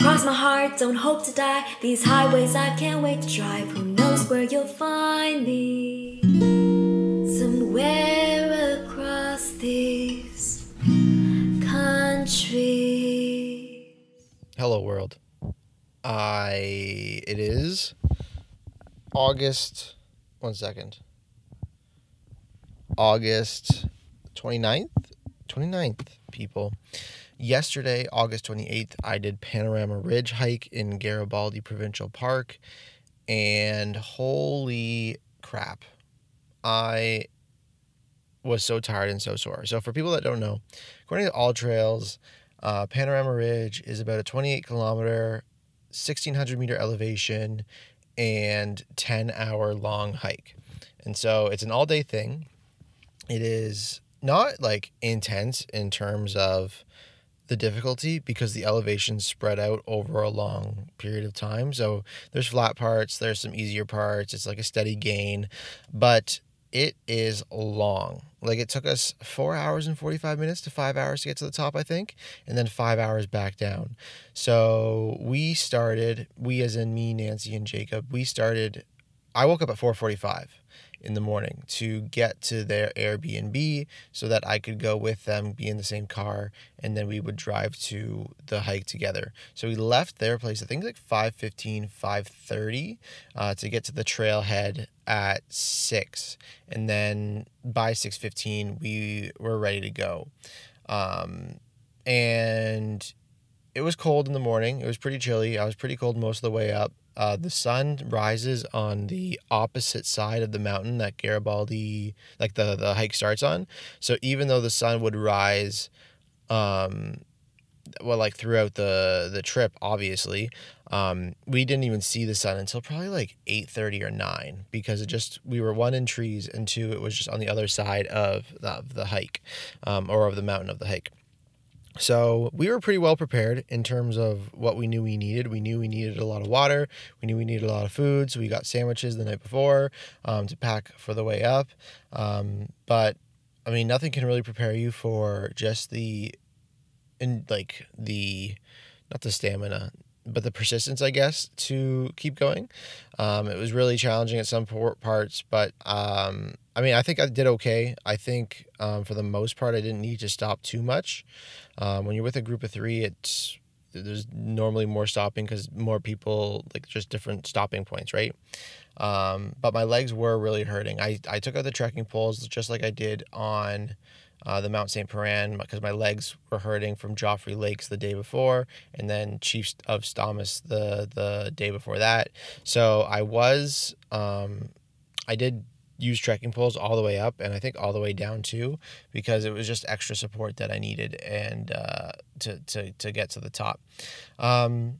Cross my heart, don't hope to die. These highways I can't wait to drive. Who knows where you'll find me? Somewhere across these countries. Hello, world. I. It is August. One second. August 29th? 29th, people. Yesterday, August 28th, I did Panorama Ridge hike in Garibaldi Provincial Park. And holy crap. I was so tired and so sore. So, for people that don't know, according to AllTrails, uh, Panorama Ridge is about a 28 kilometer, 1600 meter elevation, and 10 hour long hike. And so it's an all day thing. It is not like intense in terms of the difficulty because the elevations spread out over a long period of time. So there's flat parts, there's some easier parts, it's like a steady gain, but it is long. Like it took us four hours and 45 minutes to five hours to get to the top, I think, and then five hours back down. So we started, we as in me, Nancy, and Jacob, we started, I woke up at 445 in the morning to get to their Airbnb so that I could go with them, be in the same car, and then we would drive to the hike together. So we left their place, I think like 5.15, 5.30 uh, to get to the trailhead at 6. And then by 6.15, we were ready to go. Um, and it was cold in the morning. It was pretty chilly. I was pretty cold most of the way up. Uh, the sun rises on the opposite side of the mountain that Garibaldi, like the the hike starts on. So even though the sun would rise, um, well, like throughout the the trip, obviously, um, we didn't even see the sun until probably like eight thirty or nine because it just we were one in trees and two it was just on the other side of the, of the hike, um, or of the mountain of the hike. So we were pretty well prepared in terms of what we knew we needed. We knew we needed a lot of water. We knew we needed a lot of food. So we got sandwiches the night before um, to pack for the way up. Um, but I mean, nothing can really prepare you for just the, in like the, not the stamina, but the persistence, I guess, to keep going. Um, it was really challenging at some parts, but um, I mean, I think I did okay. I think um, for the most part, I didn't need to stop too much. Um, when you're with a group of three, it's there's normally more stopping because more people like just different stopping points, right? Um, but my legs were really hurting. I, I took out the trekking poles just like I did on uh, the Mount St. Piran because my legs were hurting from Joffre Lakes the day before, and then Chiefs of Stawamus the the day before that. So I was, um, I did use trekking poles all the way up and I think all the way down too because it was just extra support that I needed and uh, to, to to get to the top. Um,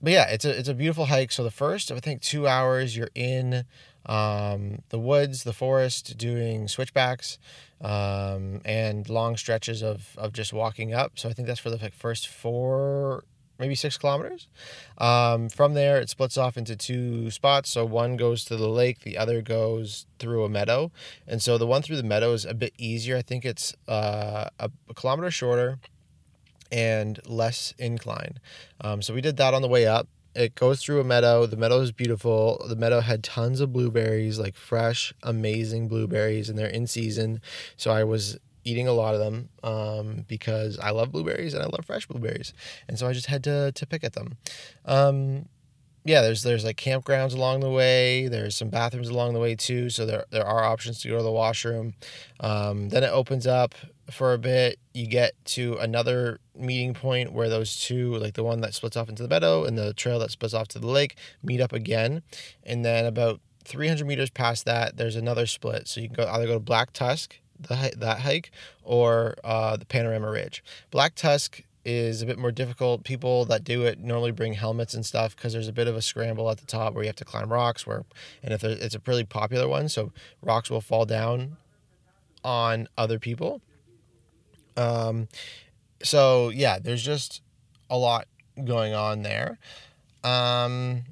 but yeah, it's a it's a beautiful hike. So the first, I think, two hours you're in um, the woods, the forest, doing switchbacks um, and long stretches of, of just walking up. So I think that's for the first four, maybe six kilometers. Um, from there, it splits off into two spots. So one goes to the lake, the other goes through a meadow. And so the one through the meadow is a bit easier. I think it's uh, a, a kilometer shorter and less incline. Um, so we did that on the way up it goes through a meadow. The meadow is beautiful. The meadow had tons of blueberries, like fresh, amazing blueberries, and they're in season. So I was eating a lot of them um, because I love blueberries and I love fresh blueberries, and so I just had to to pick at them. Um, yeah, there's there's like campgrounds along the way. There's some bathrooms along the way too, so there there are options to go to the washroom. Um, then it opens up for a bit. You get to another meeting point where those two, like the one that splits off into the meadow and the trail that splits off to the lake, meet up again. And then about 300 meters past that, there's another split. So you can go either go to Black Tusk, the that hike, or uh, the Panorama Ridge. Black Tusk is a bit more difficult. People that do it normally bring helmets and stuff because there's a bit of a scramble at the top where you have to climb rocks. Where and if it's a pretty popular one, so rocks will fall down on other people. Um, so yeah, there's just a lot going on there. Um,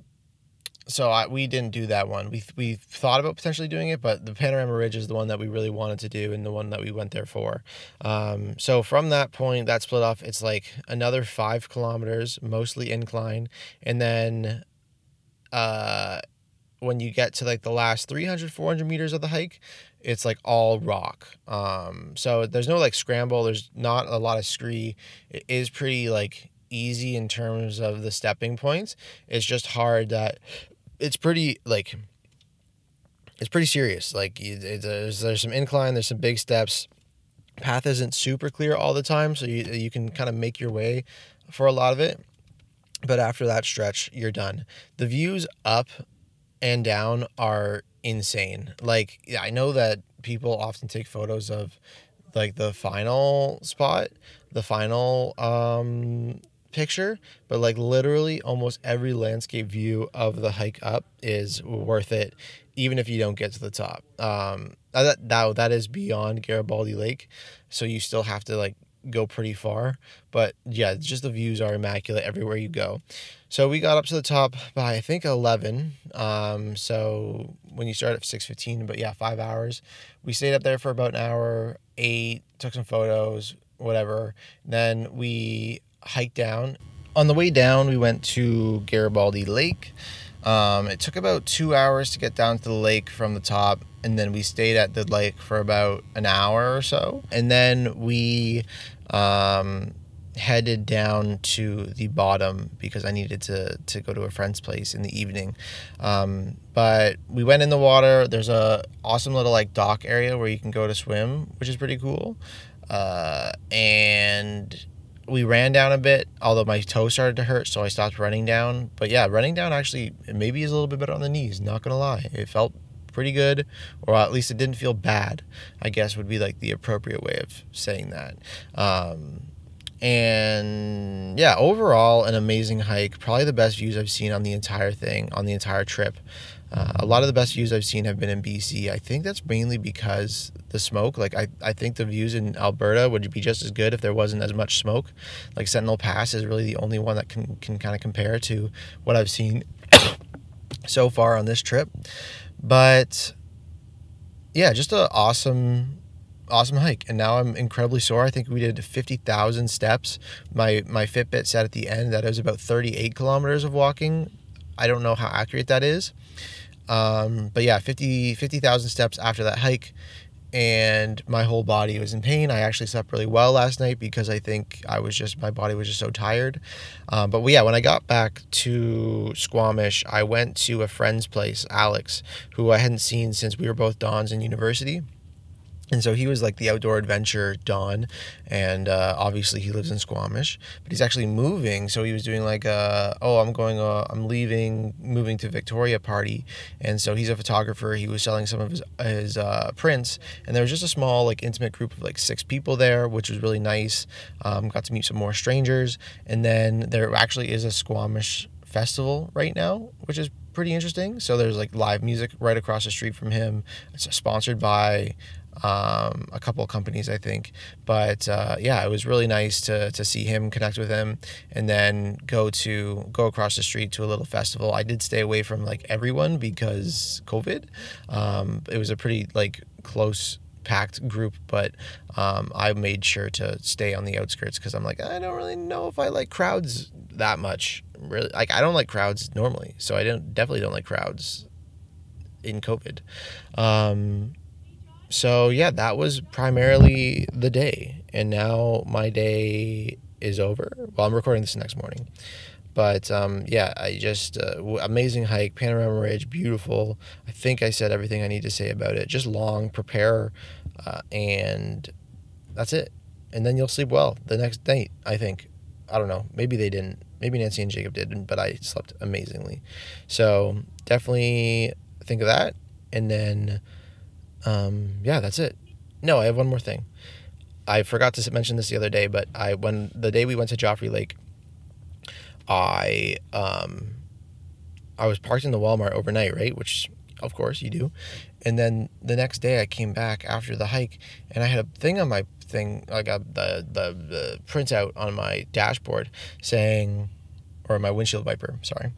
so I, we didn't do that one. We we thought about potentially doing it, but the Panorama Ridge is the one that we really wanted to do and the one that we went there for. Um, so from that point, that split off. It's like another five kilometers, mostly incline, and then uh, when you get to like the last 300, 400 meters of the hike, it's like all rock. Um, so there's no like scramble. There's not a lot of scree. It is pretty like easy in terms of the stepping points. It's just hard that it's pretty like it's pretty serious. Like there's there's some incline, there's some big steps. Path isn't super clear all the time, so you you can kind of make your way for a lot of it. But after that stretch, you're done. The views up and down are insane. Like I know that people often take photos of like the final spot, the final um picture, but like literally almost every landscape view of the hike up is worth it, even if you don't get to the top. Um, that that that is beyond Garibaldi Lake, so you still have to like go pretty far. But yeah, just the views are immaculate everywhere you go. So we got up to the top by I think eleven. Um, so when you start at six fifteen, but yeah, five hours. We stayed up there for about an hour, ate, took some photos, whatever. Then we hike down. On the way down, we went to Garibaldi Lake. Um, it took about two hours to get down to the lake from the top, and then we stayed at the lake for about an hour or so. And then we um, headed down to the bottom because I needed to, to go to a friend's place in the evening. Um, but we went in the water. There's a awesome little like dock area where you can go to swim, which is pretty cool. Uh, and we ran down a bit, although my toe started to hurt, so I stopped running down. But yeah, running down actually maybe is a little bit better on the knees. Not gonna lie, it felt pretty good, or at least it didn't feel bad. I guess would be like the appropriate way of saying that. Um, and yeah, overall, an amazing hike. Probably the best views I've seen on the entire thing, on the entire trip. Uh, a lot of the best views I've seen have been in BC. I think that's mainly because the smoke. Like I, I think the views in Alberta would be just as good if there wasn't as much smoke. Like Sentinel Pass is really the only one that can can kind of compare to what I've seen so far on this trip. But yeah, just an awesome awesome hike and now i'm incredibly sore i think we did 50000 steps my my fitbit said at the end that it was about 38 kilometers of walking i don't know how accurate that is um, but yeah, 50 50,000 steps after that hike, and my whole body was in pain. I actually slept really well last night because I think I was just my body was just so tired. Um, but yeah, when I got back to Squamish, I went to a friend's place, Alex, who I hadn't seen since we were both Dons in university. And so he was like the outdoor adventure Don, and uh, obviously he lives in Squamish, but he's actually moving. So he was doing like a oh I'm going uh, I'm leaving moving to Victoria party, and so he's a photographer. He was selling some of his his uh, prints, and there was just a small like intimate group of like six people there, which was really nice. Um, got to meet some more strangers, and then there actually is a Squamish festival right now, which is pretty interesting. So there's like live music right across the street from him. It's sponsored by um, a couple of companies, I think. But uh, yeah, it was really nice to, to see him, connect with him, and then go to go across the street to a little festival. I did stay away from like everyone because COVID. Um, it was a pretty like close packed group, but um, I made sure to stay on the outskirts because I'm like I don't really know if I like crowds that much. Really, like I don't like crowds normally, so I don't definitely don't like crowds in COVID. Um, so yeah, that was primarily the day, and now my day is over. Well, I'm recording this next morning, but um, yeah, I just uh, amazing hike, Panorama Ridge, beautiful. I think I said everything I need to say about it. Just long, prepare, uh, and that's it. And then you'll sleep well the next night. I think. I don't know. Maybe they didn't. Maybe Nancy and Jacob didn't, but I slept amazingly. So definitely think of that, and then um, yeah, that's it. No, I have one more thing. I forgot to mention this the other day, but I when the day we went to Joffre Lake, I um, I was parked in the Walmart overnight, right? Which of course you do. And then the next day I came back after the hike, and I had a thing on my thing, like a, the the the printout on my dashboard saying, or my windshield wiper, sorry,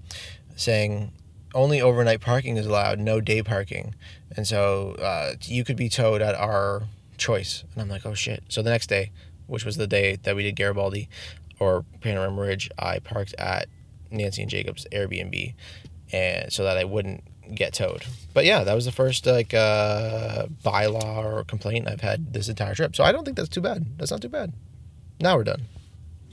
saying only overnight parking is allowed, no day parking, and so uh, you could be towed at our choice. And I'm like, oh shit. So the next day, which was the day that we did Garibaldi or Panorama Ridge, I parked at Nancy and Jacob's Airbnb, and so that I wouldn't get towed. But yeah, that was the first like uh, bylaw or complaint I've had this entire trip. So I don't think that's too bad. That's not too bad. Now we're done.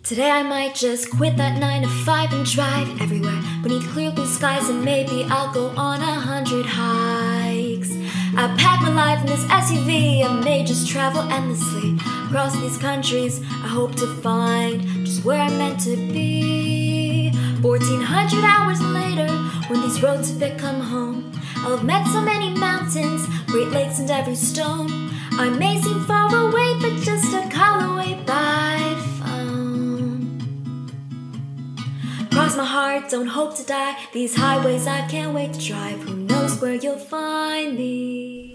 Today I might just quit that 9 to 5 and drive everywhere beneath clear blue skies, and maybe I'll go on a hundred hikes. I pack my life in this SUV, I may just travel endlessly across these countries. I hope to find just where I'm meant to be. 1400 hours later, when these roads have become home, I'll have met so many mountains, great lakes, and every stone. I may seem far away, but just a call away heart, don't hope to die. These highways I can't wait to drive. Who knows where you'll find me?